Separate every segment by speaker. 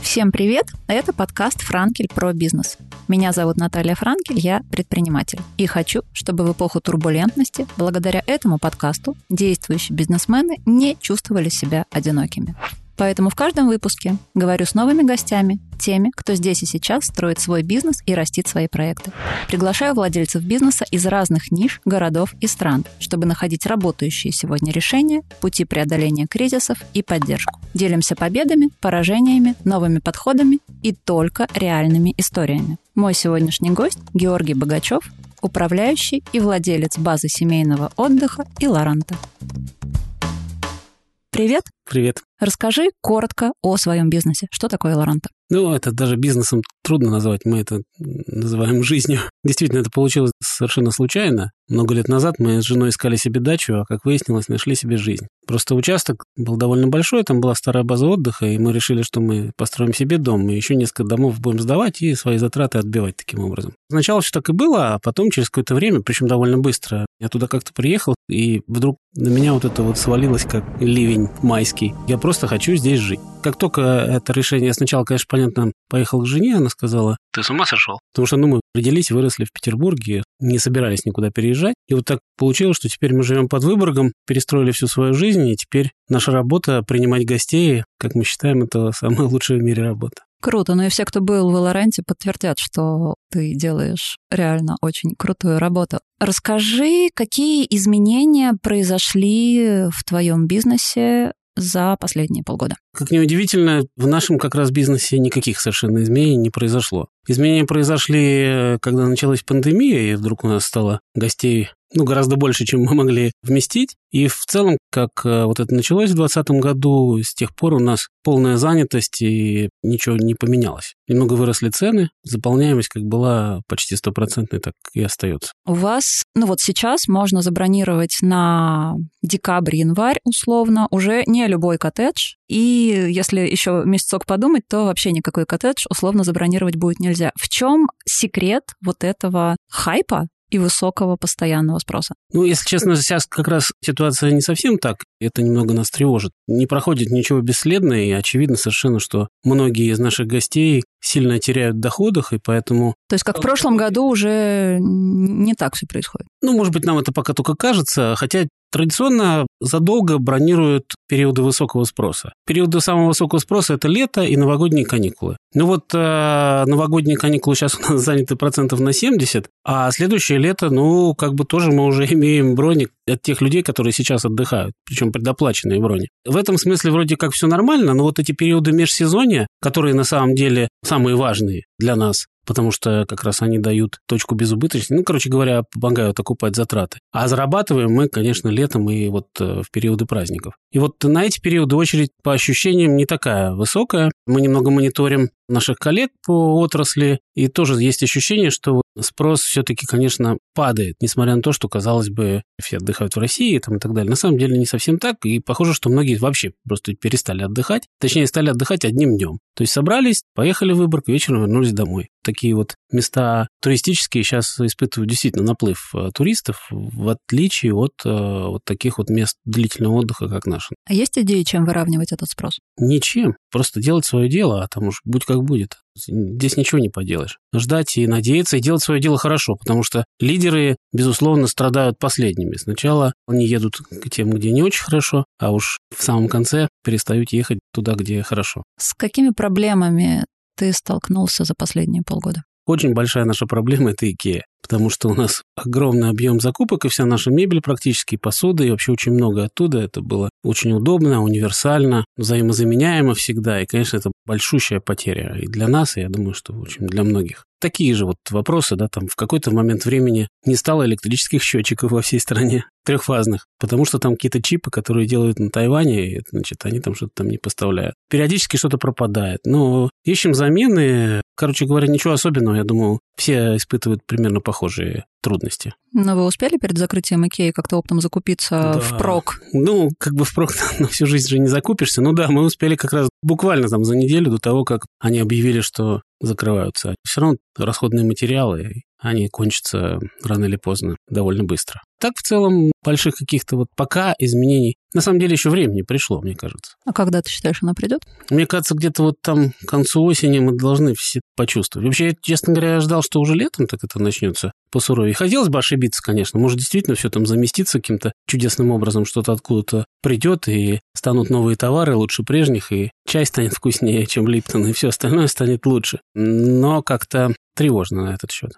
Speaker 1: Всем привет! Это подкаст «Франкель про бизнес». Меня зовут Наталья Франкель, я предприниматель. И хочу, чтобы в эпоху турбулентности, благодаря этому подкасту, действующие бизнесмены не чувствовали себя одинокими. Поэтому в каждом выпуске говорю с новыми гостями, теми, кто здесь и сейчас строит свой бизнес и растит свои проекты. Приглашаю владельцев бизнеса из разных ниш, городов и стран, чтобы находить работающие сегодня решения, пути преодоления кризисов и поддержку. Делимся победами, поражениями, новыми подходами и только реальными историями. Мой сегодняшний гость – Георгий Богачев, управляющий и владелец базы семейного отдыха и Лоранта. Привет.
Speaker 2: Привет.
Speaker 1: Расскажи коротко о своем бизнесе. Что такое Лоранта?
Speaker 2: Ну, это даже бизнесом трудно назвать, мы это называем жизнью. Действительно, это получилось совершенно случайно. Много лет назад мы с женой искали себе дачу, а, как выяснилось, нашли себе жизнь. Просто участок был довольно большой, там была старая база отдыха, и мы решили, что мы построим себе дом, и еще несколько домов будем сдавать и свои затраты отбивать таким образом. Сначала все так и было, а потом через какое-то время, причем довольно быстро, я туда как-то приехал, и вдруг на меня вот это вот свалилось, как ливень майский. Я просто хочу здесь жить. Как только это решение, сначала, конечно, понятно, поехал к жене, она сказала, ты с ума сошел? Потому что, ну, мы родились, выросли в Петербурге, не собирались никуда переезжать. И вот так получилось, что теперь мы живем под Выборгом, перестроили всю свою жизнь, и теперь наша работа – принимать гостей, как мы считаем, это самая лучшая в мире работа.
Speaker 1: Круто. Ну и все, кто был в Лоранте, подтвердят, что ты делаешь реально очень крутую работу. Расскажи, какие изменения произошли в твоем бизнесе за последние полгода?
Speaker 2: Как неудивительно, в нашем как раз бизнесе никаких совершенно изменений не произошло. Изменения произошли, когда началась пандемия, и вдруг у нас стало гостей ну, гораздо больше, чем мы могли вместить. И в целом, как э, вот это началось в 2020 году, с тех пор у нас полная занятость, и ничего не поменялось. Немного выросли цены, заполняемость как была почти стопроцентной, так и остается.
Speaker 1: У вас, ну вот сейчас можно забронировать на декабрь-январь условно уже не любой коттедж, и если еще месяцок подумать, то вообще никакой коттедж условно забронировать будет нельзя. В чем секрет вот этого хайпа и высокого постоянного спроса.
Speaker 2: Ну, если честно, сейчас как раз ситуация не совсем так. Это немного нас тревожит. Не проходит ничего бесследно, и очевидно совершенно, что многие из наших гостей сильно теряют в доходах, и поэтому...
Speaker 1: То есть как в прошлом году уже не так все происходит?
Speaker 2: Ну, может быть, нам это пока только кажется, хотя Традиционно задолго бронируют периоды высокого спроса. Периоды самого высокого спроса – это лето и новогодние каникулы. Ну вот э, новогодние каникулы сейчас у нас заняты процентов на 70, а следующее лето, ну, как бы тоже мы уже имеем брони от тех людей, которые сейчас отдыхают, причем предоплаченные брони. В этом смысле вроде как все нормально, но вот эти периоды межсезонья, которые на самом деле самые важные для нас, потому что как раз они дают точку безубыточности. Ну, короче говоря, помогают окупать затраты. А зарабатываем мы, конечно, летом и вот э, в периоды праздников. И вот на эти периоды очередь по ощущениям не такая высокая. Мы немного мониторим наших коллег по отрасли, и тоже есть ощущение, что спрос все-таки, конечно, падает, несмотря на то, что, казалось бы, все отдыхают в России там, и так далее. На самом деле не совсем так, и похоже, что многие вообще просто перестали отдыхать, точнее, стали отдыхать одним днем. То есть собрались, поехали в Выборг, вечером вернулись домой. Такие вот места туристические сейчас испытывают действительно наплыв э, туристов, в отличие от э, вот таких вот мест длительного отдыха, как наши.
Speaker 1: А есть идеи, чем выравнивать этот спрос?
Speaker 2: Ничем. Просто делать свое дело, а там уж будь как будет. Здесь ничего не поделаешь. Ждать и надеяться, и делать свое дело хорошо, потому что лидеры, безусловно, страдают последними. Сначала они едут к тем, где не очень хорошо, а уж в самом конце перестают ехать туда, где хорошо.
Speaker 1: С какими проблемами ты столкнулся за последние полгода?
Speaker 2: Очень большая наша проблема – это Икея, потому что у нас огромный объем закупок, и вся наша мебель практически, посуда, и вообще очень много оттуда. Это было очень удобно, универсально, взаимозаменяемо всегда, и, конечно, это большущая потеря и для нас, и я думаю, что, общем, для многих. Такие же вот вопросы, да, там в какой-то момент времени не стало электрических счетчиков во всей стране, трехфазных, потому что там какие-то чипы, которые делают на Тайване, и, значит, они там что-то там не поставляют. Периодически что-то пропадает, но ищем замены, Короче говоря, ничего особенного, я думаю, все испытывают примерно похожие трудности.
Speaker 1: Но вы успели перед закрытием Икеи как-то оптом закупиться да. в прок?
Speaker 2: Ну, как бы в прок на всю жизнь же не закупишься. Ну да, мы успели как раз буквально там за неделю до того, как они объявили, что закрываются. Все равно расходные материалы, они кончатся рано или поздно, довольно быстро. Так, в целом, больших каких-то вот пока изменений, на самом деле, еще времени пришло, мне кажется.
Speaker 1: А когда ты считаешь, она придет?
Speaker 2: Мне кажется, где-то вот там к концу осени мы должны все почувствовать. Вообще, я, честно говоря, я ждал, что уже летом так это начнется посуровее. Хотелось бы ошибиться, конечно. Может, действительно все там заместится каким-то чудесным образом, что-то откуда-то придет, и станут новые товары лучше прежних, и чай станет вкуснее, чем Липтон, и все остальное станет лучше. Но как-то тревожно на этот счет.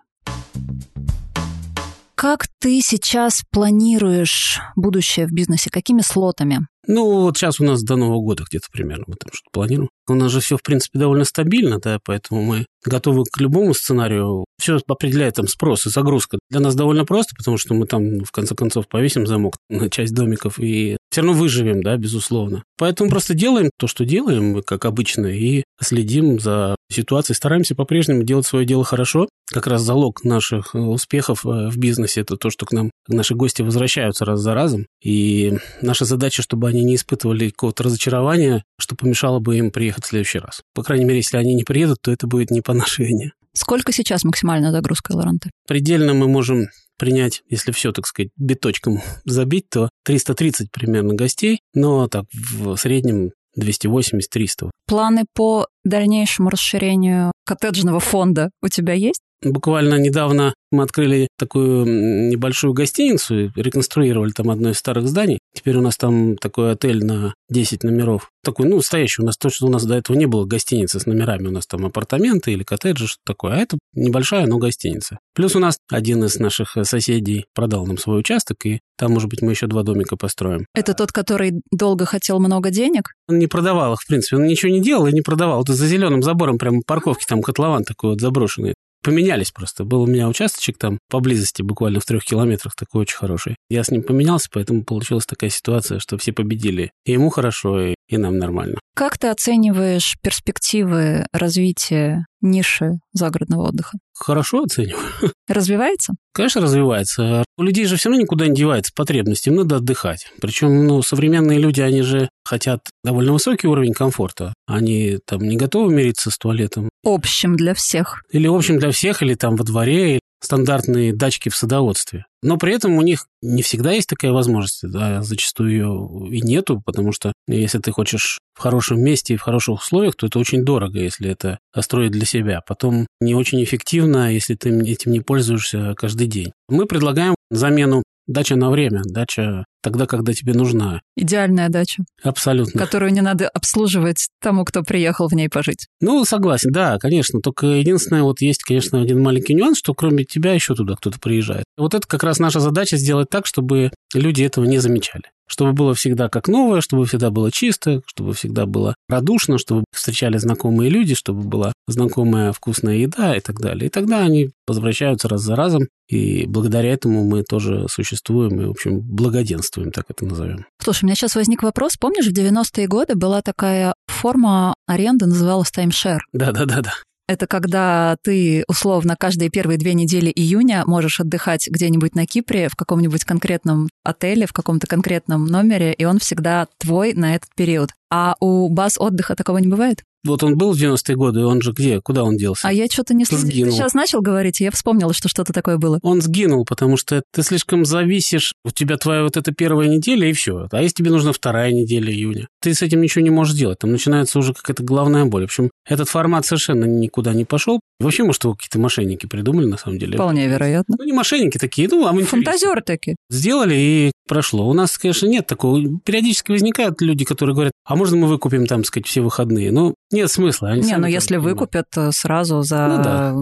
Speaker 1: Как ты сейчас планируешь будущее в бизнесе? Какими слотами?
Speaker 2: Ну, вот сейчас у нас до Нового года где-то примерно мы там что-то планируем. У нас же все, в принципе, довольно стабильно, да, поэтому мы готовы к любому сценарию. Все определяет там спрос и загрузка. Для нас довольно просто, потому что мы там, в конце концов, повесим замок на часть домиков и все равно выживем, да, безусловно. Поэтому просто делаем то, что делаем, как обычно, и следим за ситуацией, стараемся по-прежнему делать свое дело хорошо. Как раз залог наших э, успехов э, в бизнесе – это то, что к нам наши гости возвращаются раз за разом. И наша задача, чтобы они не испытывали какого-то разочарования, что помешало бы им приехать в следующий раз. По крайней мере, если они не приедут, то это будет не по нашей вине.
Speaker 1: Сколько сейчас максимальная загрузка Лоранты?
Speaker 2: Предельно мы можем принять, если все, так сказать, биточком забить, то 330 примерно гостей, но так в среднем 280-300.
Speaker 1: Планы по дальнейшему расширению коттеджного фонда у тебя есть?
Speaker 2: Буквально недавно мы открыли такую небольшую гостиницу, реконструировали там одно из старых зданий. Теперь у нас там такой отель на 10 номеров. Такой, ну, настоящий. У нас то, что у нас до этого не было гостиницы с номерами. У нас там апартаменты или коттеджи, что такое. А это небольшая, но гостиница. Плюс у нас один из наших соседей продал нам свой участок, и там, может быть, мы еще два домика построим.
Speaker 1: Это тот, который долго хотел много денег?
Speaker 2: Он не продавал их, в принципе. Он ничего не делал и не продавал. Это за зеленым забором прямо парковки, там котлован такой вот заброшенный поменялись просто. Был у меня участочек там поблизости, буквально в трех километрах, такой очень хороший. Я с ним поменялся, поэтому получилась такая ситуация, что все победили. И ему хорошо, и, и нам нормально.
Speaker 1: Как ты оцениваешь перспективы развития ниши загородного отдыха?
Speaker 2: Хорошо оцениваю.
Speaker 1: Развивается?
Speaker 2: Конечно, развивается. У людей же все равно никуда не девается потребность, им надо отдыхать. Причем, ну, современные люди, они же хотят довольно высокий уровень комфорта. Они там не готовы мириться с туалетом.
Speaker 1: Общим для всех.
Speaker 2: Или общим для всех, или там во дворе, стандартные дачки в садоводстве. Но при этом у них не всегда есть такая возможность, да, зачастую ее и нету, потому что если ты хочешь в хорошем месте и в хороших условиях, то это очень дорого, если это строить для себя. Потом не очень эффективно, если ты этим не пользуешься каждый день. Мы предлагаем замену Дача на время, дача тогда, когда тебе нужна.
Speaker 1: Идеальная дача.
Speaker 2: Абсолютно.
Speaker 1: Которую не надо обслуживать тому, кто приехал в ней пожить.
Speaker 2: Ну, согласен, да, конечно. Только единственное, вот есть, конечно, один маленький нюанс, что кроме тебя еще туда кто-то приезжает. Вот это как раз наша задача сделать так, чтобы люди этого не замечали чтобы было всегда как новое, чтобы всегда было чисто, чтобы всегда было радушно, чтобы встречали знакомые люди, чтобы была знакомая вкусная еда и так далее. И тогда они возвращаются раз за разом, и благодаря этому мы тоже существуем и, в общем, благоденствуем, так это назовем.
Speaker 1: Слушай, у меня сейчас возник вопрос. Помнишь, в 90-е годы была такая форма аренды, называлась таймшер?
Speaker 2: Да-да-да-да.
Speaker 1: Это когда ты, условно, каждые первые две недели июня можешь отдыхать где-нибудь на Кипре в каком-нибудь конкретном отеле, в каком-то конкретном номере, и он всегда твой на этот период. А у баз отдыха такого не бывает?
Speaker 2: Вот он был в 90-е годы, он же где? Куда он делся?
Speaker 1: А я что-то не следила. Ты сейчас начал говорить, и я вспомнила, что что-то такое было.
Speaker 2: Он сгинул, потому что ты слишком зависишь. У тебя твоя вот эта первая неделя, и все. А если тебе нужна вторая неделя июня? Ты с этим ничего не можешь делать. Там начинается уже какая-то главная боль. В общем, этот формат совершенно никуда не пошел. Вообще, может, его какие-то мошенники придумали, на самом деле.
Speaker 1: Вполне вероятно.
Speaker 2: Ну, не мошенники такие, ну, а мы
Speaker 1: Фантазеры такие.
Speaker 2: Сделали, и прошло. У нас, конечно, нет такого. Периодически возникают люди, которые говорят, а можно мы выкупим там, сказать, все выходные? Ну, нет смысла.
Speaker 1: Они не, но ну, если выкупят э, сразу за ну, да.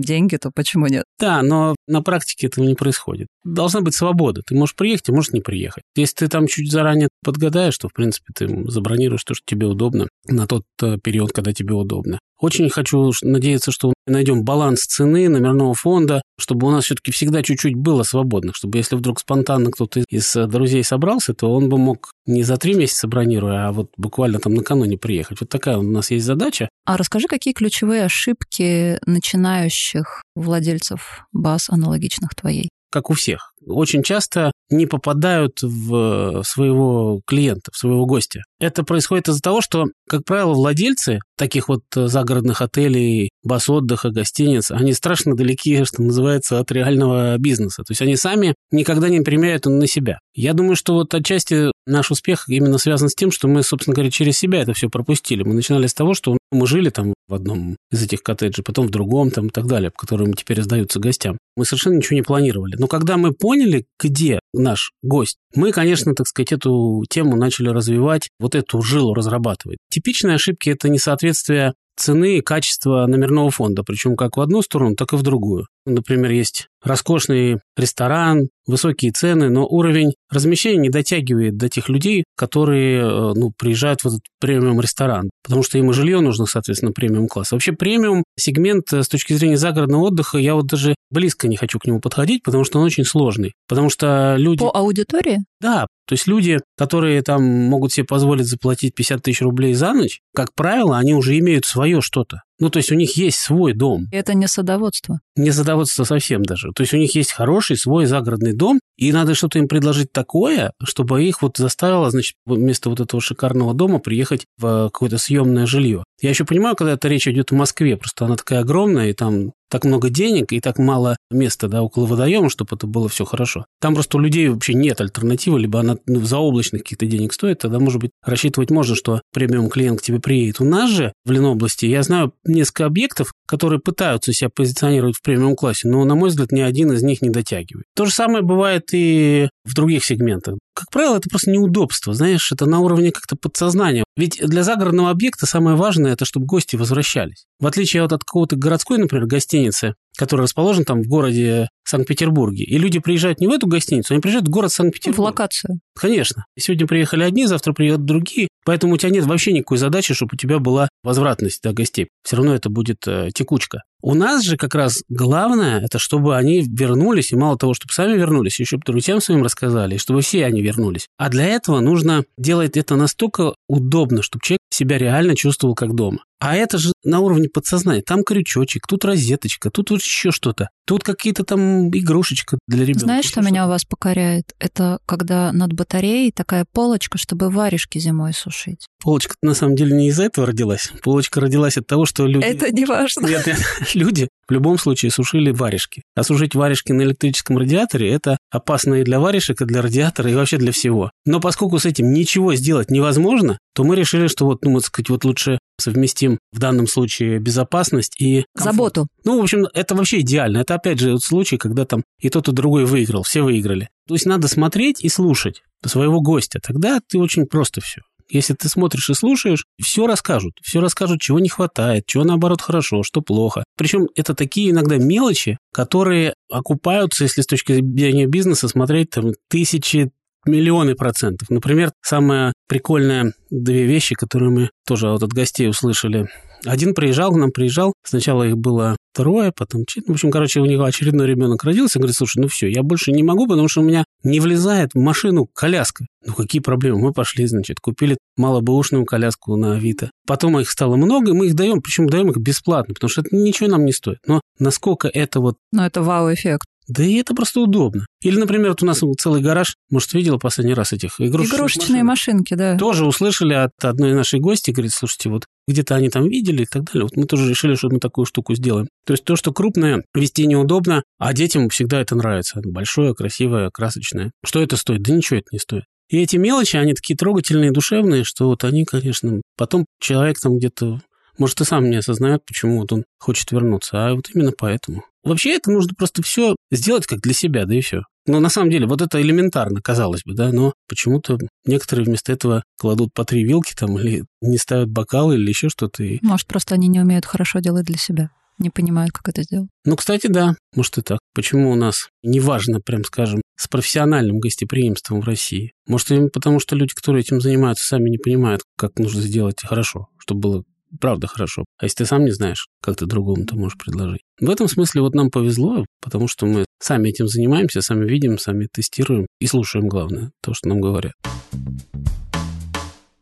Speaker 1: деньги, то почему нет?
Speaker 2: Да, но на практике этого не происходит. Должна быть свобода. Ты можешь приехать, а можешь не приехать. Если ты там чуть заранее подгадаешь, то, в принципе, ты забронируешь то, что тебе удобно на тот э, период, когда тебе удобно. Очень хочу надеяться, что найдем баланс цены номерного фонда, чтобы у нас все-таки всегда чуть-чуть было свободно, чтобы если вдруг спонтанно кто-то из э, друзей собрался, то он бы мог не за три месяца бронируя, а вот буквально там накануне приехать. Вот такая у нас есть задача.
Speaker 1: А расскажи, какие ключевые ошибки начинающих владельцев баз, аналогичных твоей?
Speaker 2: Как у всех. Очень часто не попадают в своего клиента, в своего гостя. Это происходит из-за того, что, как правило, владельцы таких вот загородных отелей, баз отдыха, гостиниц, они страшно далеки, что называется, от реального бизнеса. То есть они сами никогда не примеряют на себя. Я думаю, что вот отчасти наш успех именно связан с тем, что мы, собственно говоря, через себя это все пропустили. Мы начинали с того, что мы жили там в одном из этих коттеджей, потом в другом там и так далее, которые теперь сдаются гостям. Мы совершенно ничего не планировали. Но когда мы поняли, где наш гость, мы, конечно, так сказать, эту тему начали развивать, вот эту жилу разрабатывать. Типичные ошибки – это несоответствие цены и качества номерного фонда, причем как в одну сторону, так и в другую. Например, есть роскошный ресторан, высокие цены, но уровень размещения не дотягивает до тех людей, которые э, ну, приезжают в этот премиум-ресторан, потому что им и жилье нужно, соответственно, премиум-класс. Вообще премиум-сегмент э, с точки зрения загородного отдыха, я вот даже близко не хочу к нему подходить, потому что он очень сложный. Потому что люди...
Speaker 1: По аудитории?
Speaker 2: Да, то есть люди, которые там могут себе позволить заплатить 50 тысяч рублей за ночь, как правило, они уже имеют свое что-то. Ну, то есть у них есть свой дом.
Speaker 1: Это не садоводство.
Speaker 2: Не садоводство совсем даже. То есть у них есть хороший свой загородный дом, и надо что-то им предложить такое, чтобы их вот заставило, значит, вместо вот этого шикарного дома приехать в какое-то съемное жилье. Я еще понимаю, когда это речь идет о Москве, просто она такая огромная, и там так много денег и так мало места да, около водоема, чтобы это было все хорошо. Там просто у людей вообще нет альтернативы, либо она ну, заоблачных каких-то денег стоит, тогда, может быть, рассчитывать можно, что премиум клиент к тебе приедет. У нас же в Ленобласти я знаю несколько объектов, которые пытаются себя позиционировать в премиум классе, но, на мой взгляд, ни один из них не дотягивает. То же самое бывает и в других сегментах. Как правило, это просто неудобство, знаешь, это на уровне как-то подсознания. Ведь для загородного объекта самое важное – это чтобы гости возвращались. В отличие от, от какого-то городской, например, гостиницы, который расположен там в городе Санкт-Петербурге. И люди приезжают не в эту гостиницу, они приезжают в город Санкт-Петербург.
Speaker 1: В локацию.
Speaker 2: Конечно. Сегодня приехали одни, завтра приедут другие. Поэтому у тебя нет вообще никакой задачи, чтобы у тебя была возвратность до гостей. Все равно это будет э, текучка. У нас же как раз главное, это чтобы они вернулись, и мало того, чтобы сами вернулись, еще бы друзьям своим рассказали, и чтобы все они вернулись. А для этого нужно делать это настолько удобно, чтобы человек себя реально чувствовал как дома. А это же на уровне подсознания. Там крючочек, тут розеточка, тут вот еще что-то. Тут какие-то там игрушечка для ребенка.
Speaker 1: Знаешь, что, что меня у вас покоряет? Это когда над батареей такая полочка, чтобы варежки зимой сушить.
Speaker 2: Полочка на самом деле не из-за этого родилась. Полочка родилась от того, что люди...
Speaker 1: Это не важно.
Speaker 2: Нет, нет, люди в любом случае сушили варежки. А сушить варежки на электрическом радиаторе – это опасно и для варежек, и для радиатора, и вообще для всего. Но поскольку с этим ничего сделать невозможно, то мы решили, что вот, ну, мы, сказать, вот лучше совместим в данном случае безопасность и
Speaker 1: комфорт. Заботу.
Speaker 2: Ну, в общем, это вообще идеально. Это, опять же, вот случай, когда там и тот, и другой выиграл, все выиграли. То есть надо смотреть и слушать своего гостя. Тогда ты очень просто все. Если ты смотришь и слушаешь, все расскажут. Все расскажут, чего не хватает, чего наоборот хорошо, что плохо. Причем это такие иногда мелочи, которые окупаются, если с точки зрения бизнеса смотреть там тысячи, миллионы процентов. Например, самое прикольное две вещи, которые мы тоже вот от гостей услышали один приезжал к нам, приезжал. Сначала их было трое, потом четыре. В общем, короче, у него очередной ребенок родился. Говорит, слушай, ну все, я больше не могу, потому что у меня не влезает в машину коляска. Ну какие проблемы? Мы пошли, значит, купили малобэушную коляску на Авито. Потом их стало много, и мы их даем, причем даем их бесплатно, потому что это ничего нам не стоит. Но насколько это вот...
Speaker 1: Ну это вау-эффект.
Speaker 2: Да и это просто удобно. Или, например, вот у нас целый гараж, может, видела последний раз этих игрушечных
Speaker 1: Игрушечные машин. машинки, да.
Speaker 2: Тоже услышали от одной нашей гости, говорит, слушайте, вот где-то они там видели и так далее. Вот мы тоже решили, что мы такую штуку сделаем. То есть то, что крупное, вести неудобно, а детям всегда это нравится. Большое, красивое, красочное. Что это стоит? Да ничего это не стоит. И эти мелочи, они такие трогательные, душевные, что вот они, конечно, потом человек там где-то может, и сам не осознает, почему вот он хочет вернуться, а вот именно поэтому. Вообще это нужно просто все сделать как для себя, да и все. Но на самом деле вот это элементарно, казалось бы, да, но почему-то некоторые вместо этого кладут по три вилки там или не ставят бокалы или еще что-то. И...
Speaker 1: Может, просто они не умеют хорошо делать для себя не понимают, как это сделать.
Speaker 2: Ну, кстати, да, может и так. Почему у нас неважно, прям скажем, с профессиональным гостеприимством в России? Может, именно потому, что люди, которые этим занимаются, сами не понимают, как нужно сделать хорошо, чтобы было правда хорошо. А если ты сам не знаешь, как ты другому ты можешь предложить? В этом смысле вот нам повезло, потому что мы сами этим занимаемся, сами видим, сами тестируем и слушаем, главное, то, что нам говорят.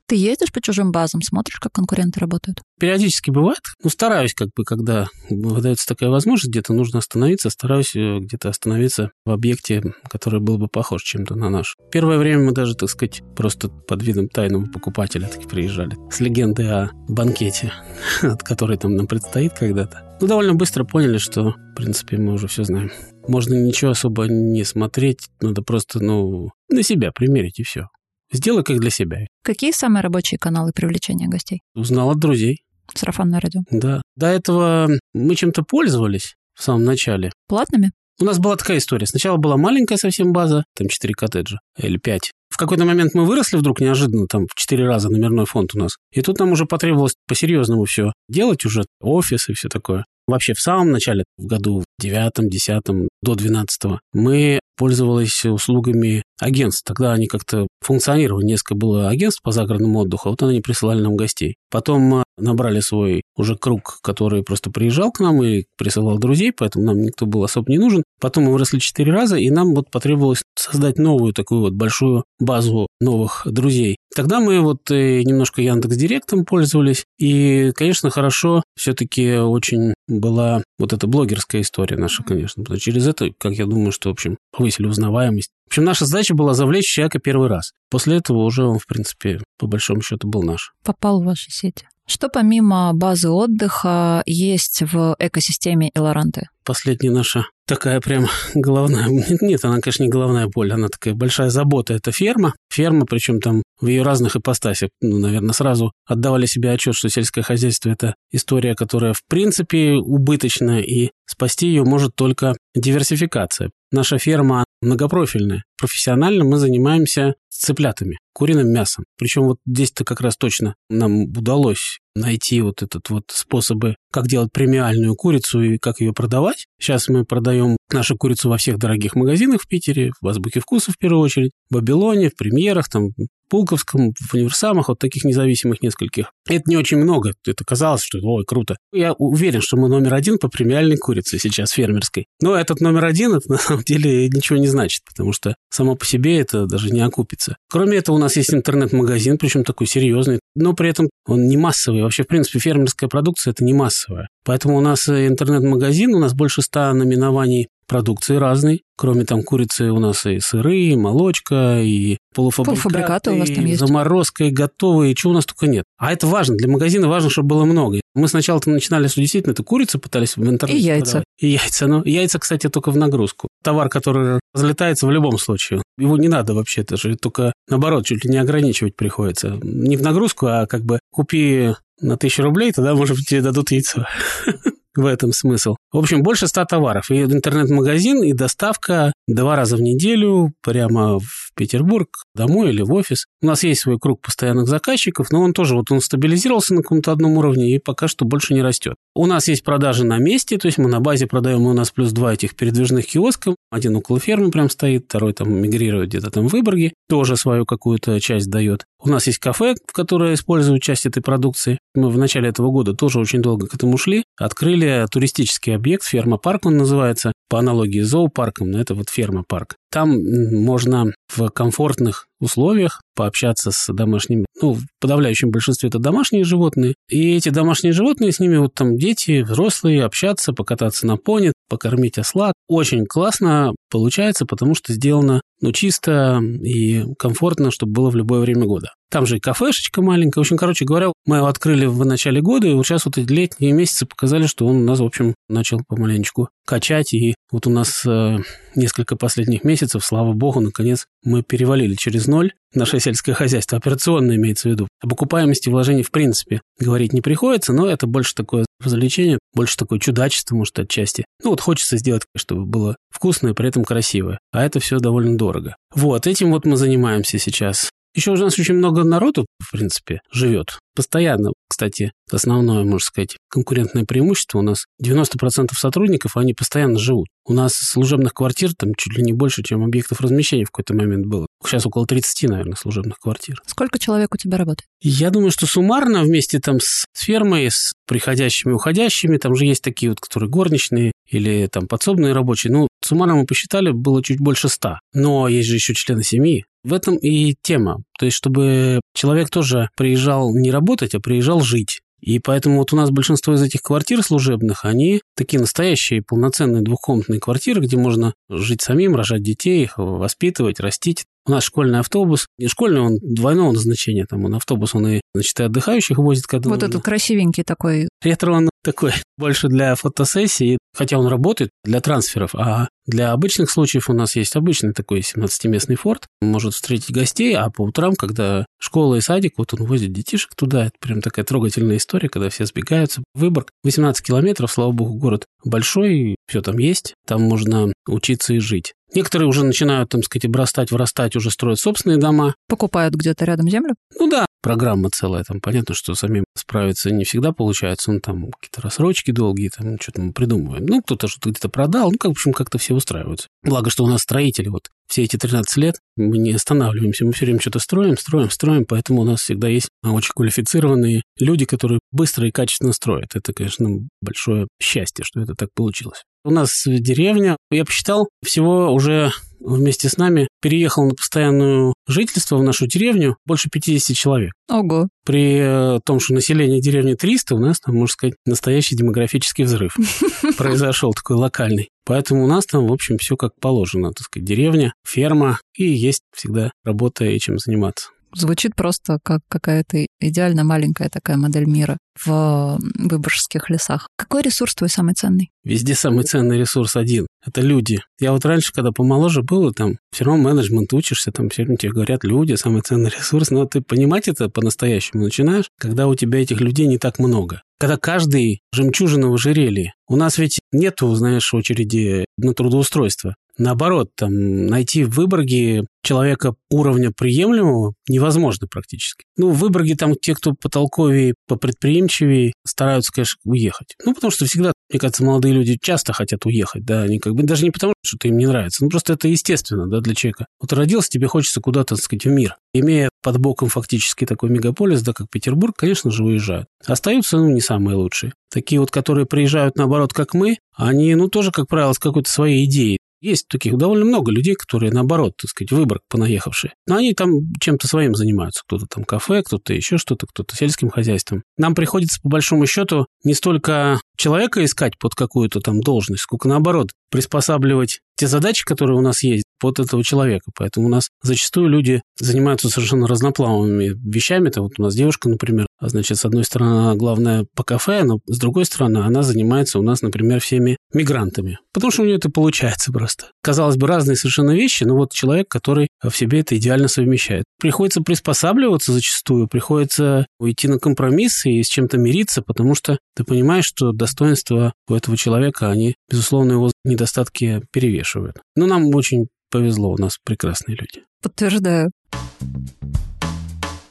Speaker 1: Ты ездишь по чужим базам, смотришь, как конкуренты работают?
Speaker 2: Периодически бывает. Ну, стараюсь, как бы, когда выдается такая возможность, где-то нужно остановиться, стараюсь э, где-то остановиться в объекте, который был бы похож чем-то на наш. Первое время мы даже, так сказать, просто под видом тайного покупателя таки приезжали. С легендой о банкете, от которой там нам предстоит когда-то. Ну, довольно быстро поняли, что, в принципе, мы уже все знаем. Можно ничего особо не смотреть, надо просто, ну, на себя примерить и все. Сделай как для себя.
Speaker 1: Какие самые рабочие каналы привлечения гостей?
Speaker 2: Узнал от друзей.
Speaker 1: Сарафанное радио.
Speaker 2: Да. До этого мы чем-то пользовались в самом начале.
Speaker 1: Платными?
Speaker 2: У нас была такая история. Сначала была маленькая совсем база, там 4 коттеджа или 5. В какой-то момент мы выросли вдруг неожиданно, там в 4 раза номерной фонд у нас. И тут нам уже потребовалось по-серьезному все делать уже, офис и все такое. Вообще в самом начале, в году в девятом, десятом, до двенадцатого, мы пользовались услугами агентств. Тогда они как-то функционировали. Несколько было агентств по загородному отдыху, а вот они присылали нам гостей. Потом набрали свой уже круг, который просто приезжал к нам и присылал друзей, поэтому нам никто был особо не нужен. Потом мы выросли четыре раза, и нам вот потребовалось создать новую такую вот большую базу новых друзей. Тогда мы вот э, немножко Яндекс Директом пользовались, и, конечно, хорошо все-таки очень была вот эта блогерская история наша, конечно. Потому через это, как я думаю, что, в общем, повысили узнаваемость. В общем, наша задача была завлечь человека первый раз. После этого уже он, в принципе, по большому счету был наш.
Speaker 1: Попал в ваши сети. Что помимо базы отдыха есть в экосистеме Элоранты?
Speaker 2: Последняя наша такая прям головная... Нет, она, конечно, не головная боль, она такая большая забота. Это ферма. Ферма, причем там в ее разных ипостасях, ну, наверное, сразу отдавали себе отчет, что сельское хозяйство – это история, которая, в принципе, убыточна, и спасти ее может только диверсификация. Наша ферма многопрофильная. Профессионально мы занимаемся цыплятами, куриным мясом. Причем вот здесь-то как раз точно нам удалось найти вот этот вот способы, как делать премиальную курицу и как ее продавать. Сейчас мы продаем нашу курицу во всех дорогих магазинах в Питере, в Азбуке вкуса в первую очередь, в Бабилоне, в Премьерах, там, Пулковском, в универсамах, вот таких независимых нескольких. Это не очень много. Это казалось, что ой, круто. Я уверен, что мы номер один по премиальной курице сейчас фермерской. Но этот номер один, это на самом деле ничего не значит, потому что само по себе это даже не окупится. Кроме этого, у нас есть интернет-магазин, причем такой серьезный, но при этом он не массовый. Вообще, в принципе, фермерская продукция – это не массовая. Поэтому у нас интернет-магазин, у нас больше ста наименований продукции разной. Кроме там курицы у нас и сыры, и молочка, и полуфабрикаты,
Speaker 1: полуфабрикаты у вас там есть.
Speaker 2: заморозка, и готовые, и чего у нас только нет. А это важно, для магазина важно, чтобы было много. Мы сначала там начинали, что действительно это курица пытались в интернете
Speaker 1: И яйца.
Speaker 2: продавать. И яйца. Но яйца, кстати, только в нагрузку. Товар, который разлетается в любом случае. Его не надо вообще, это же только наоборот, чуть ли не ограничивать приходится. Не в нагрузку, а как бы купи на тысячу рублей, тогда, может быть, тебе дадут яйцо. В этом смысл. В общем, больше ста товаров. И интернет-магазин, и доставка два раза в неделю прямо в Петербург, домой или в офис. У нас есть свой круг постоянных заказчиков, но он тоже вот он стабилизировался на каком-то одном уровне и пока что больше не растет. У нас есть продажи на месте, то есть мы на базе продаем, у нас плюс два этих передвижных киоска. Один около фермы прям стоит, второй там мигрирует где-то там в Выборге, тоже свою какую-то часть дает. У нас есть кафе, в которое используют часть этой продукции. Мы в начале этого года тоже очень долго к этому шли. Открыли туристический объект, ферма-парк он называется, по аналогии с зоопарком, но это вот ферма-парк. Там можно в комфортных условиях пообщаться с домашними, ну, в подавляющем большинстве это домашние животные, и эти домашние животные, с ними вот там дети, взрослые, общаться, покататься на пони, покормить осла. Очень классно получается, потому что сделано, ну, чисто и комфортно, чтобы было в любое время года. Там же и кафешечка маленькая. В общем, короче говоря, мы его открыли в начале года, и вот сейчас вот эти летние месяцы показали, что он у нас, в общем, начал помаленечку качать. И вот у нас э, несколько последних месяцев, слава богу, наконец, мы перевалили через ноль наше сельское хозяйство, операционное имеется в виду. Об окупаемости вложений, в принципе, говорить не приходится, но это больше такое развлечение, больше такое чудачество, может, отчасти. Ну, вот хочется сделать, чтобы было вкусно и при этом красиво. А это все довольно дорого. Вот, этим вот мы занимаемся сейчас. Еще у нас очень много народу, в принципе, живет постоянно. Кстати, основное, можно сказать, конкурентное преимущество у нас 90% сотрудников, они постоянно живут. У нас служебных квартир там чуть ли не больше, чем объектов размещения в какой-то момент было. Сейчас около 30, наверное, служебных квартир.
Speaker 1: Сколько человек у тебя работает?
Speaker 2: Я думаю, что суммарно вместе там с фермой, с приходящими и уходящими, там же есть такие вот, которые горничные или там подсобные рабочие, ну, Суммарно мы посчитали, было чуть больше ста. Но есть же еще члены семьи. В этом и тема. То есть, чтобы человек тоже приезжал не работать, а приезжал жить. И поэтому вот у нас большинство из этих квартир служебных, они такие настоящие полноценные двухкомнатные квартиры, где можно жить самим, рожать детей, их воспитывать, растить. У нас школьный автобус, не школьный, он двойного назначения, там он автобус, он и, значит, и отдыхающих возит.
Speaker 1: Когда вот этот красивенький такой.
Speaker 2: Ретро он такой больше для фотосессии, хотя он работает для трансферов, а для обычных случаев у нас есть обычный такой 17-местный форт, может встретить гостей, а по утрам, когда школа и садик, вот он возит детишек туда, это прям такая трогательная история, когда все сбегаются. Выборг 18 километров, слава богу, город большой, все там есть, там можно учиться и жить. Некоторые уже начинают, там сказать, обрастать, вырастать, уже строят собственные дома.
Speaker 1: Покупают где-то рядом землю?
Speaker 2: Ну да, программа целая. Там понятно, что самим справиться не всегда получается. Ну, там какие-то рассрочки долгие, там что-то мы придумываем. Ну, кто-то что-то где-то продал. Ну, как, в общем, как-то все устраиваются. Благо, что у нас строители вот все эти 13 лет мы не останавливаемся, мы все время что-то строим, строим, строим, поэтому у нас всегда есть очень квалифицированные люди, которые быстро и качественно строят. Это, конечно, большое счастье, что это так получилось. У нас деревня, я посчитал, всего уже вместе с нами переехал на постоянное жительство в нашу деревню больше 50 человек.
Speaker 1: Ого.
Speaker 2: При э, том, что население деревни 300, у нас там, можно сказать, настоящий демографический взрыв произошел такой локальный. Поэтому у нас там, в общем, все как положено, так сказать, деревня, ферма, и есть всегда работа и чем заниматься.
Speaker 1: Звучит просто как какая-то идеально маленькая такая модель мира в выборгских лесах. Какой ресурс твой самый ценный?
Speaker 2: Везде самый ценный ресурс один. Это люди. Я вот раньше, когда помоложе был, там все равно менеджмент учишься, там все время тебе говорят, люди, самый ценный ресурс. Но ты понимать это по-настоящему начинаешь, когда у тебя этих людей не так много. Когда каждый жемчужина в ожерелье. У нас ведь нету, знаешь, очереди на трудоустройство. Наоборот, там, найти в Выборге человека уровня приемлемого невозможно практически. Ну, в Выборге там те, кто потолковее, попредприимчивее, стараются, конечно, уехать. Ну, потому что всегда, мне кажется, молодые люди часто хотят уехать, да, они как бы даже не потому, что им не нравится, ну, просто это естественно, да, для человека. Вот родился, тебе хочется куда-то, так сказать, в мир. Имея под боком фактически такой мегаполис, да, как Петербург, конечно же, уезжают. Остаются, ну, не самые лучшие. Такие вот, которые приезжают, наоборот, как мы, они, ну, тоже, как правило, с какой-то своей идеей. Есть таких довольно много людей, которые, наоборот, так сказать, выбор понаехавшие. Но они там чем-то своим занимаются. Кто-то там кафе, кто-то еще что-то, кто-то сельским хозяйством. Нам приходится, по большому счету, не столько человека искать под какую-то там должность, сколько, наоборот, приспосабливать те задачи, которые у нас есть, под этого человека. Поэтому у нас зачастую люди занимаются совершенно разноплановыми вещами. Это вот у нас девушка, например, значит, с одной стороны, она главная по кафе, но с другой стороны, она занимается у нас, например, всеми мигрантами. Потому что у нее это получается просто. Казалось бы, разные совершенно вещи, но вот человек, который в себе это идеально совмещает. Приходится приспосабливаться зачастую, приходится уйти на компромиссы и с чем-то мириться, потому что ты понимаешь, что достоинства у этого человека, они, безусловно, его недостатки перевешивают. Но нам очень повезло, у нас прекрасные люди.
Speaker 1: Подтверждаю.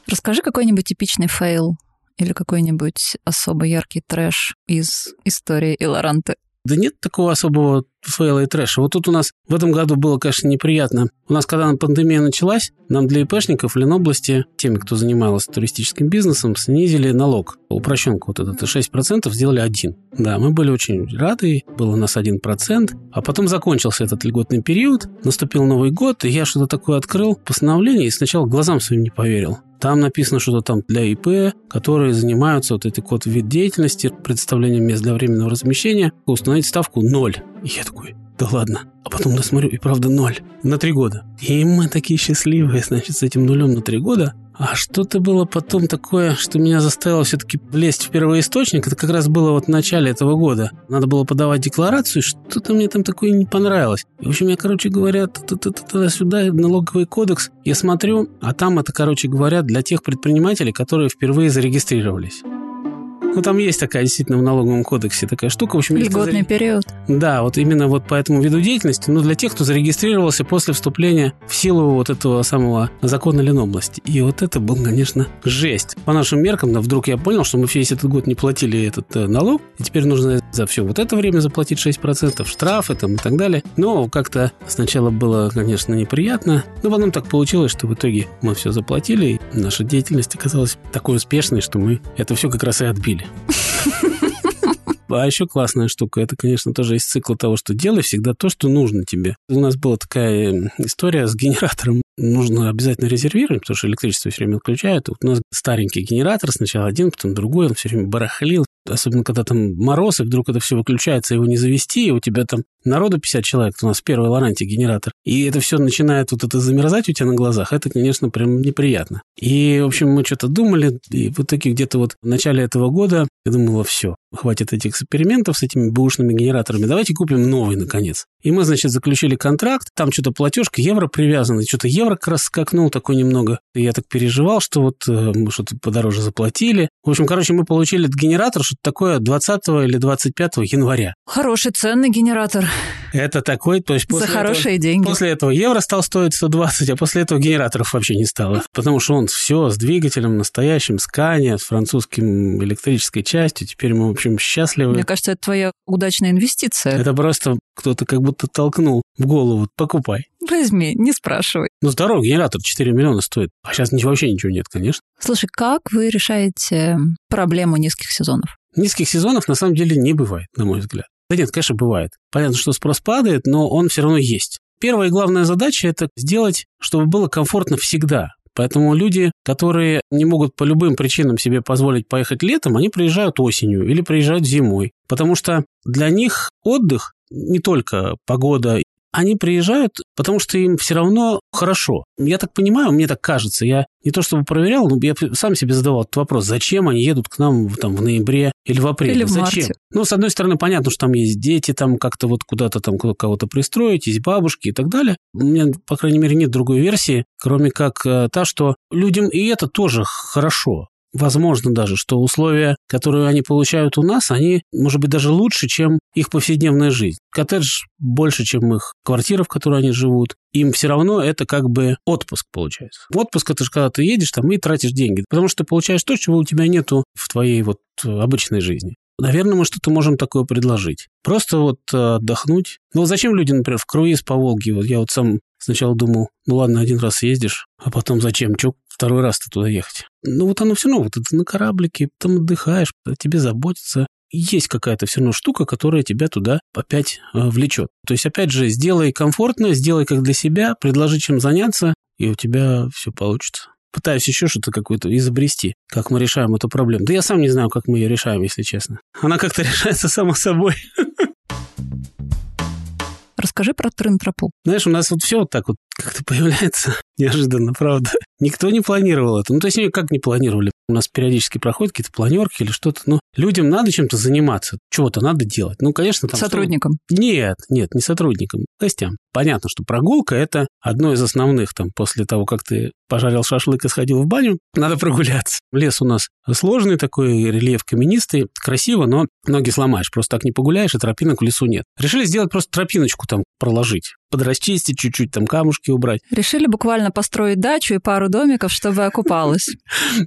Speaker 1: Расскажи какой-нибудь типичный фейл или какой-нибудь особо яркий трэш из истории Илоранты.
Speaker 2: Да нет такого особого фейла и трэша. Вот тут у нас в этом году было, конечно, неприятно. У нас, когда пандемия началась, нам для ИПшников Ленобласти, теми, кто занимался туристическим бизнесом, снизили налог. Упрощенку вот этот 6% сделали один. Да, мы были очень рады, было у нас 1%, а потом закончился этот льготный период, наступил Новый год, и я что-то такое открыл, постановление, и сначала глазам своим не поверил. Там написано что-то там для ИП, которые занимаются вот этой код вид деятельности, представлением мест для временного размещения, установить ставку 0. И я такой, да ладно. А потом я смотрю, и правда ноль. На три года. И мы такие счастливые, значит, с этим нулем на три года. А что-то было потом такое, что меня заставило все-таки влезть в первоисточник. Это как раз было вот в начале этого года. Надо было подавать декларацию, что-то мне там такое не понравилось. И, в общем, я, короче говоря, туда-сюда, налоговый кодекс, я смотрю, а там это, короче говоря, для тех предпринимателей, которые впервые зарегистрировались. Ну, там есть такая действительно в налоговом кодексе такая штука. В общем,
Speaker 1: Льготный
Speaker 2: за...
Speaker 1: период.
Speaker 2: Да, вот именно вот по этому виду деятельности, ну, для тех, кто зарегистрировался после вступления в силу вот этого самого закона Ленобласти. И вот это был, конечно, жесть. По нашим меркам, да, вдруг я понял, что мы весь этот год не платили этот э, налог, и теперь нужно за все вот это время заплатить 6%, штрафы там и так далее. Но как-то сначала было, конечно, неприятно, но потом так получилось, что в итоге мы все заплатили, и наша деятельность оказалась такой успешной, что мы это все как раз и отбили. А еще классная штука, это, конечно, тоже из цикла того, что делай всегда то, что нужно тебе. У нас была такая история с генератором. Нужно обязательно резервировать, потому что электричество все время отключают. Вот у нас старенький генератор, сначала один, потом другой, он все время барахлил. Особенно, когда там мороз, и вдруг это все выключается, его не завести, и у тебя там народу 50 человек, у нас первый Лоранти генератор, и это все начинает вот это замерзать у тебя на глазах, это, конечно, прям неприятно. И, в общем, мы что-то думали, и в итоге где-то вот в начале этого года я думала, все, хватит этих экспериментов с этими бэушными генераторами, давайте купим новый, наконец. И мы, значит, заключили контракт, там что-то платежка, евро привязано, что-то евро как раз скакнул такой немного. И я так переживал, что вот э, мы что-то подороже заплатили. В общем, короче, мы получили этот генератор, что-то такое 20 или 25 января.
Speaker 1: Хороший, ценный генератор.
Speaker 2: Это такой, то есть
Speaker 1: после За хорошие этого, деньги.
Speaker 2: После этого евро стал стоить 120, а после этого генераторов вообще не стало. Потому что он все с двигателем настоящим, с Кани, с французским электрической частью. Теперь мы, в общем, счастливы.
Speaker 1: Мне кажется, это твоя удачная инвестиция.
Speaker 2: Это просто кто-то как будто толкнул в голову. Покупай.
Speaker 1: Возьми, не спрашивай.
Speaker 2: Ну, здоровый генератор 4 миллиона стоит. А сейчас ничего, вообще ничего нет, конечно.
Speaker 1: Слушай, как вы решаете проблему низких сезонов?
Speaker 2: Низких сезонов на самом деле не бывает, на мой взгляд. Да нет, конечно, бывает. Понятно, что спрос падает, но он все равно есть. Первая и главная задача – это сделать, чтобы было комфортно всегда. Поэтому люди, которые не могут по любым причинам себе позволить поехать летом, они приезжают осенью или приезжают зимой. Потому что для них отдых не только погода они приезжают, потому что им все равно хорошо. Я так понимаю, мне так кажется, я не то чтобы проверял, но я сам себе задавал этот вопрос, зачем они едут к нам там, в ноябре или в апреле?
Speaker 1: Или в
Speaker 2: зачем?
Speaker 1: Марте.
Speaker 2: Ну, с одной стороны, понятно, что там есть дети, там как-то вот куда-то там кого-то пристроить, есть бабушки и так далее. У меня, по крайней мере, нет другой версии, кроме как э, та, что людям и это тоже хорошо возможно даже, что условия, которые они получают у нас, они, может быть, даже лучше, чем их повседневная жизнь. Коттедж больше, чем их квартира, в которой они живут. Им все равно это как бы отпуск получается. Отпуск – это же когда ты едешь там и тратишь деньги, потому что ты получаешь то, чего у тебя нету в твоей вот обычной жизни. Наверное, мы что-то можем такое предложить. Просто вот э, отдохнуть. Ну, зачем люди, например, в круиз по Волге? Вот я вот сам сначала думал, ну ладно, один раз ездишь, а потом зачем? Че второй раз-то туда ехать? Ну, вот оно все равно, вот это на кораблике, там отдыхаешь, о тебе заботятся. Есть какая-то все равно штука, которая тебя туда опять э, влечет. То есть, опять же, сделай комфортно, сделай как для себя, предложи чем заняться, и у тебя все получится пытаюсь еще что-то какое-то изобрести, как мы решаем эту проблему. Да я сам не знаю, как мы ее решаем, если честно. Она как-то решается сама собой.
Speaker 1: Расскажи про трын-тропу.
Speaker 2: Знаешь, у нас вот все вот так вот как-то появляется неожиданно, правда. Никто не планировал это. Ну, то есть, как не планировали? У нас периодически проходят какие-то планерки или что-то. Но людям надо чем-то заниматься, чего-то надо делать. Ну, конечно, там...
Speaker 1: Сотрудникам?
Speaker 2: Что... Нет, нет, не сотрудникам, гостям. Понятно, что прогулка – это одно из основных, там, после того, как ты пожарил шашлык и сходил в баню, надо прогуляться. Лес у нас сложный такой, рельеф каменистый, красиво, но ноги сломаешь, просто так не погуляешь, и тропинок в лесу нет. Решили сделать просто тропиночку там проложить подрасчистить чуть-чуть, там камушки убрать.
Speaker 1: Решили буквально построить дачу и пару домиков, чтобы окупалось.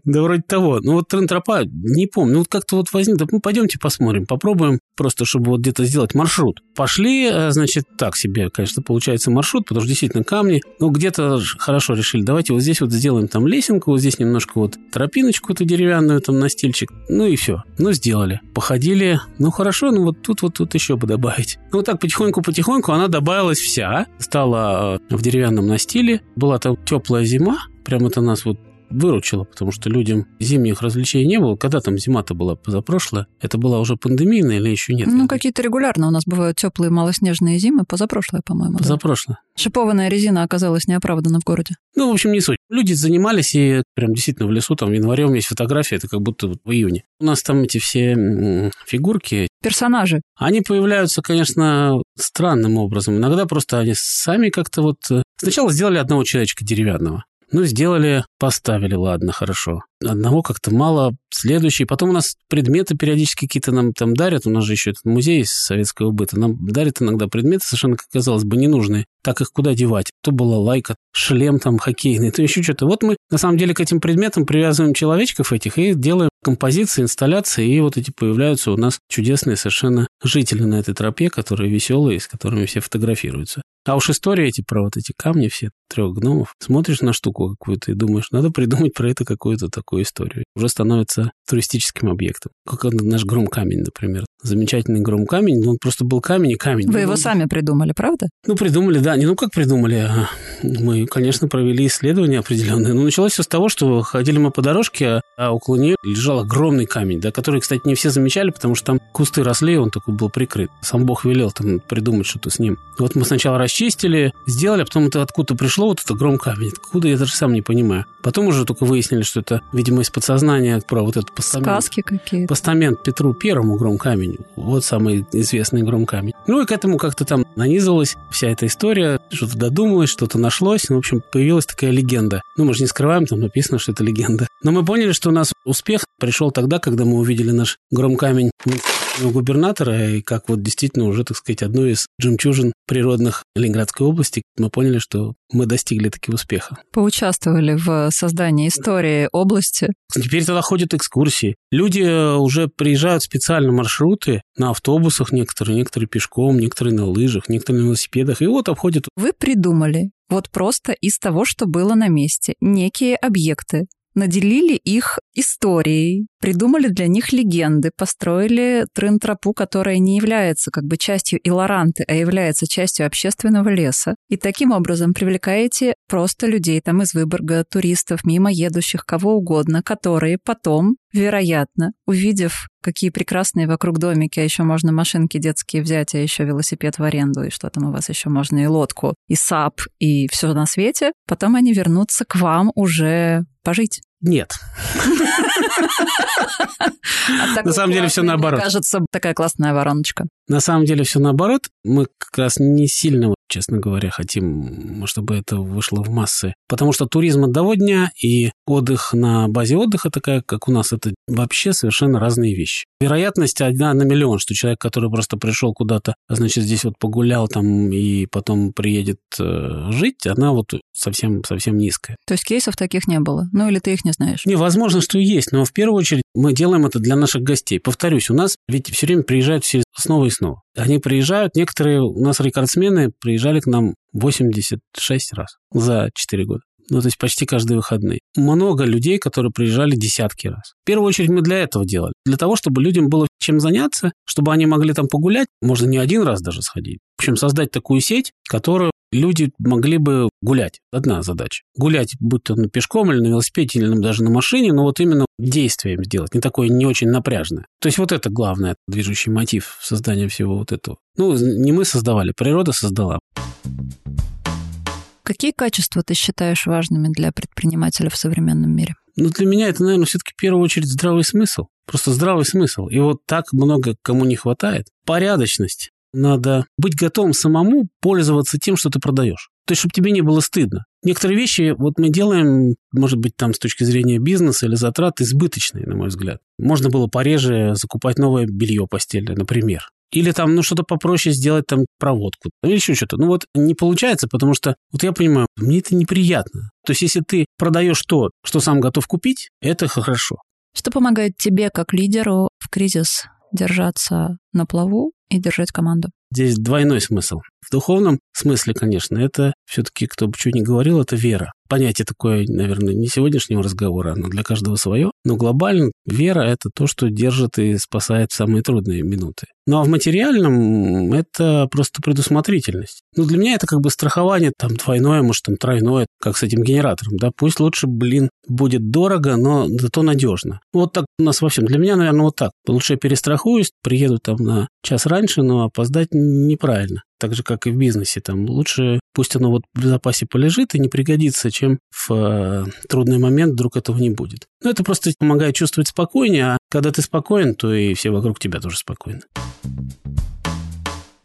Speaker 2: Да вроде того. Ну вот трен-тропа, не помню, ну вот как-то вот возник, да ну пойдемте посмотрим, попробуем просто, чтобы вот где-то сделать маршрут. Пошли, э, значит, так себе, конечно, получается маршрут, потому что действительно камни, ну где-то хорошо решили, давайте вот здесь вот сделаем там лесенку, вот здесь немножко вот тропиночку эту деревянную, там настильчик, ну и все. Ну сделали. Походили, ну хорошо, ну вот тут вот тут еще бы добавить. Ну вот так потихоньку-потихоньку она добавилась вся стала э, в деревянном настиле. Была там теплая зима, прям это нас вот выручило, потому что людям зимних развлечений не было. Когда там зима-то была позапрошлая? Это была уже пандемийная или еще нет?
Speaker 1: Ну, какие-то регулярно у нас бывают теплые малоснежные зимы, позапрошлая, по-моему.
Speaker 2: Позапрошлая.
Speaker 1: Да. Шипованная резина оказалась неоправданно в городе.
Speaker 2: Ну, в общем, не суть. Люди занимались, и прям действительно в лесу, там в январе у меня есть фотография, это как будто в июне. У нас там эти все фигурки.
Speaker 1: Персонажи.
Speaker 2: Они появляются, конечно, странным образом. Иногда просто они сами как-то вот... Э, сначала сделали одного человечка деревянного. Ну, сделали, поставили, ладно, хорошо. Одного как-то мало, следующий. Потом у нас предметы периодически какие-то нам там дарят. У нас же еще этот музей советского быта. Нам дарят иногда предметы совершенно, как казалось бы, ненужные. Так их куда девать? То была лайка, шлем там хоккейный, то еще что-то. Вот мы, на самом деле, к этим предметам привязываем человечков этих и делаем композиции, инсталляции, и вот эти появляются у нас чудесные совершенно жители на этой тропе, которые веселые, с которыми все фотографируются. А уж история эти про вот эти камни все, трех гномов, смотришь на штуку какую-то и думаешь, надо придумать про это какую-то такую историю. Уже становится туристическим объектом. Как наш гром-камень, например. Замечательный гром-камень, он просто был камень и камень.
Speaker 1: Вы его сами придумали, правда?
Speaker 2: Ну, придумали, да. Не ну как придумали, а мы, конечно, провели исследования определенные. Но началось все с того, что ходили мы по дорожке, а около нее лежал огромный камень, да, который, кстати, не все замечали, потому что там кусты росли, и он такой был прикрыт. Сам Бог велел там придумать что-то с ним. Вот мы сначала расчистили, сделали, а потом это откуда-то пришло, вот это гром камень. Откуда, я даже сам не понимаю. Потом уже только выяснили, что это, видимо, из подсознания про вот этот постамент.
Speaker 1: Сказки какие-то.
Speaker 2: Постамент Петру Первому гром камень. Вот самый известный гром камень. Ну и к этому как-то там нанизывалась вся эта история, что-то додумалось, что-то нашлось. Ну, в общем, появилась такая легенда. Ну, мы же не скрываем, там написано, что это легенда. Но мы поняли, что у нас успех пришел тогда, когда мы увидели наш гром камень губернатора, и как вот действительно уже, так сказать, одну из жемчужин природных Ленинградской области, мы поняли, что мы достигли таки успеха.
Speaker 1: Поучаствовали в создании истории области.
Speaker 2: Теперь туда ходят экскурсии. Люди э, уже приезжают специально маршруты на автобусах некоторые, некоторые пешком, некоторые на лыжах, некоторые на велосипедах, и вот обходят.
Speaker 1: Вы придумали вот просто из того, что было на месте, некие объекты, наделили их историей, придумали для них легенды, построили трын-тропу, которая не является как бы частью Илоранты, а является частью общественного леса. И таким образом привлекаете просто людей там из Выборга, туристов, мимо едущих, кого угодно, которые потом, вероятно, увидев, какие прекрасные вокруг домики, а еще можно машинки детские взять, а еще велосипед в аренду, и что там у вас еще можно, и лодку, и САП, и все на свете, потом они вернутся к вам уже пожить.
Speaker 2: Нет.
Speaker 1: А На самом деле все наоборот. кажется, такая классная вороночка.
Speaker 2: На самом деле все наоборот. Мы как раз не сильно, честно говоря, хотим, чтобы это вышло в массы. Потому что туризм одного дня и отдых на базе отдыха такая, как у нас, это вообще совершенно разные вещи. Вероятность одна на миллион, что человек, который просто пришел куда-то, значит, здесь вот погулял там и потом приедет э, жить, она вот совсем, совсем низкая.
Speaker 1: То есть кейсов таких не было? Ну или ты их не знаешь?
Speaker 2: Не, возможно, что и есть, но в первую очередь мы делаем это для наших гостей. Повторюсь, у нас ведь все время приезжают все снова и снова. Они приезжают, некоторые у нас рекордсмены приезжали к нам 86 раз за 4 года. Ну, то есть почти каждые выходные. Много людей, которые приезжали десятки раз. В первую очередь мы для этого делали. Для того, чтобы людям было чем заняться, чтобы они могли там погулять, можно не один раз даже сходить. В общем, создать такую сеть, которую люди могли бы гулять. Одна задача. Гулять, будь то на пешком или на велосипеде, или даже на машине, но вот именно действием сделать, не такое не очень напряжное. То есть вот это главное движущий мотив создания всего вот этого. Ну, не мы создавали, природа создала.
Speaker 1: Какие качества ты считаешь важными для предпринимателя в современном мире?
Speaker 2: Ну, для меня это, наверное, все-таки в первую очередь здравый смысл. Просто здравый смысл. И вот так много кому не хватает. Порядочность. Надо быть готовым самому пользоваться тем, что ты продаешь. То есть, чтобы тебе не было стыдно. Некоторые вещи вот мы делаем, может быть, там с точки зрения бизнеса или затрат, избыточные, на мой взгляд. Можно было пореже закупать новое белье постельное, например. Или там, ну, что-то попроще сделать, там, проводку. Или еще что-то. Ну, вот не получается, потому что, вот я понимаю, мне это неприятно. То есть, если ты продаешь то, что сам готов купить, это хорошо.
Speaker 1: Что помогает тебе, как лидеру, в кризис держаться на плаву и держать команду?
Speaker 2: Здесь двойной смысл. В духовном смысле, конечно, это все-таки, кто бы что ни говорил, это вера. Понятие такое, наверное, не сегодняшнего разговора, оно для каждого свое. Но глобально вера – это то, что держит и спасает в самые трудные минуты. Ну а в материальном это просто предусмотрительность. Ну для меня это как бы страхование там двойное, может там тройное, как с этим генератором. Да, пусть лучше, блин, будет дорого, но зато надежно. Вот так у нас во всем. Для меня, наверное, вот так. Лучше я перестрахуюсь, приеду там на час раньше, но опоздать неправильно так же, как и в бизнесе. Там лучше пусть оно вот в запасе полежит и не пригодится, чем в э, трудный момент вдруг этого не будет. Но это просто помогает чувствовать спокойнее, а когда ты спокоен, то и все вокруг тебя тоже спокойны.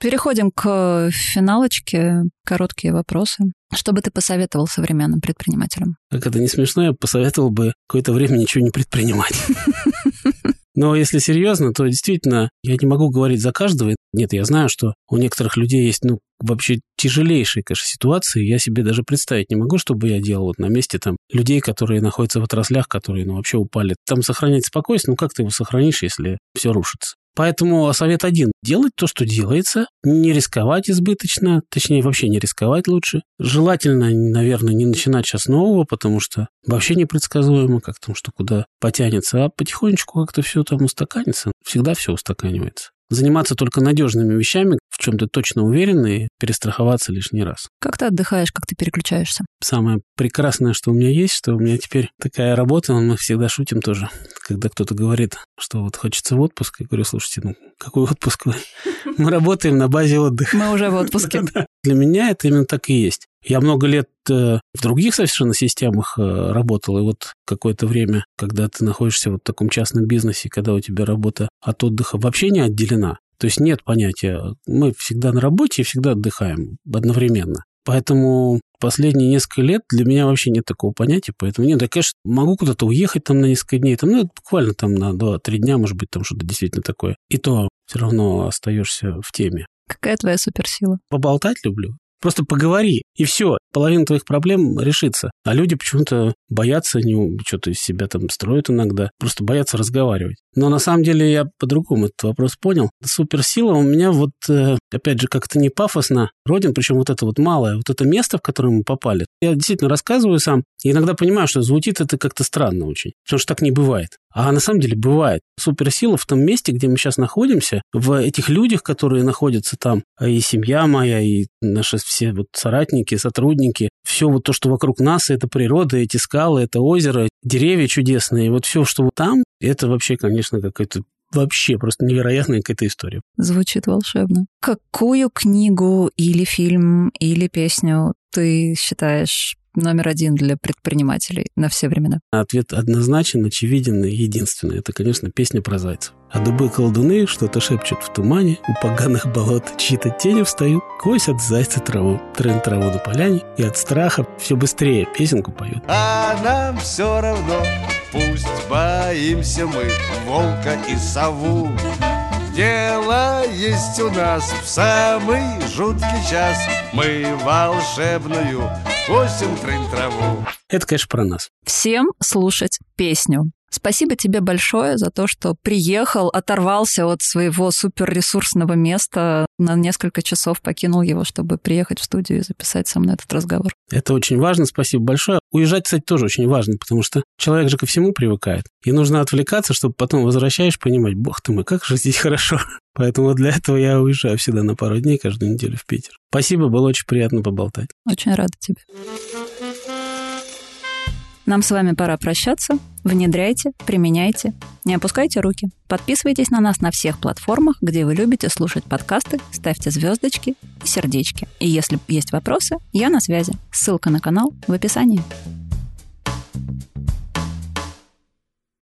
Speaker 1: Переходим к финалочке. Короткие вопросы. Что бы ты посоветовал современным предпринимателям?
Speaker 2: Как это не смешно, я посоветовал бы какое-то время ничего не предпринимать. Но если серьезно, то действительно я не могу говорить за каждого. Нет, я знаю, что у некоторых людей есть, ну, вообще тяжелейшие, конечно, ситуации. Я себе даже представить не могу, что бы я делал вот на месте там людей, которые находятся в отраслях, которые, ну, вообще упали. Там сохранять спокойствие, ну, как ты его сохранишь, если все рушится? Поэтому совет один – делать то, что делается, не рисковать избыточно, точнее, вообще не рисковать лучше. Желательно, наверное, не начинать сейчас нового, потому что вообще непредсказуемо, как там, что куда потянется, а потихонечку как-то все там устаканится. Всегда все устаканивается заниматься только надежными вещами, в чем ты точно уверен, и перестраховаться лишний раз.
Speaker 1: Как ты отдыхаешь, как ты переключаешься?
Speaker 2: Самое прекрасное, что у меня есть, что у меня теперь такая работа, мы всегда шутим тоже, когда кто-то говорит, что вот хочется в отпуск, я говорю, слушайте, ну какой отпуск вы? Мы работаем на базе отдыха.
Speaker 1: Мы уже в отпуске.
Speaker 2: Для меня это именно так и есть. Я много лет э, в других совершенно системах э, работал, и вот какое-то время, когда ты находишься вот в таком частном бизнесе, когда у тебя работа от отдыха вообще не отделена, то есть нет понятия, мы всегда на работе и всегда отдыхаем одновременно. Поэтому последние несколько лет для меня вообще нет такого понятия, поэтому нет, я, конечно, могу куда-то уехать там на несколько дней, там, ну, буквально там на 2-3 дня, может быть, там что-то действительно такое. И то все равно остаешься в теме.
Speaker 1: Какая твоя суперсила?
Speaker 2: Поболтать люблю. Просто поговори, и все, половина твоих проблем решится. А люди почему-то боятся, не что-то из себя там строят иногда, просто боятся разговаривать. Но на самом деле я по-другому этот вопрос понял. Суперсила у меня вот, э, опять же, как-то не пафосно. Родин, причем вот это вот малое, вот это место, в которое мы попали. Я действительно рассказываю сам, иногда понимаю, что звучит это как-то странно очень, потому что так не бывает. А на самом деле бывает. Суперсила в том месте, где мы сейчас находимся, в этих людях, которые находятся там, а и семья моя, и наши все вот соратники, сотрудники, все вот то, что вокруг нас, это природа, эти скалы, это озеро, деревья чудесные, вот все, что там, это вообще, конечно, какой-то вообще просто невероятная какая-то история.
Speaker 1: Звучит волшебно. Какую книгу или фильм или песню ты считаешь номер один для предпринимателей на все времена?
Speaker 2: Ответ однозначен, очевиден и единственный. Это, конечно, песня про зайцев. А дубы колдуны что-то шепчут в тумане, у поганых болот чьи-то тени встают, косят зайцы траву, трын траву на поляне, и от страха все быстрее песенку поют.
Speaker 3: А нам все равно, пусть боимся мы волка и сову. Дело есть у нас в самый жуткий час Мы волшебную косим трынь траву
Speaker 2: Это, конечно, про нас.
Speaker 1: Всем слушать песню. Спасибо тебе большое за то, что приехал, оторвался от своего суперресурсного места, на несколько часов покинул его, чтобы приехать в студию и записать со мной этот разговор.
Speaker 2: Это очень важно, спасибо большое. Уезжать, кстати, тоже очень важно, потому что человек же ко всему привыкает. И нужно отвлекаться, чтобы потом возвращаешь, понимать, бог ты мой, как же здесь хорошо. Поэтому для этого я уезжаю всегда на пару дней каждую неделю в Питер. Спасибо, было очень приятно поболтать.
Speaker 1: Очень рада тебе. Нам с вами пора прощаться. Внедряйте, применяйте, не опускайте руки. Подписывайтесь на нас на всех платформах, где вы любите слушать подкасты, ставьте звездочки и сердечки. И если есть вопросы, я на связи. Ссылка на канал в описании.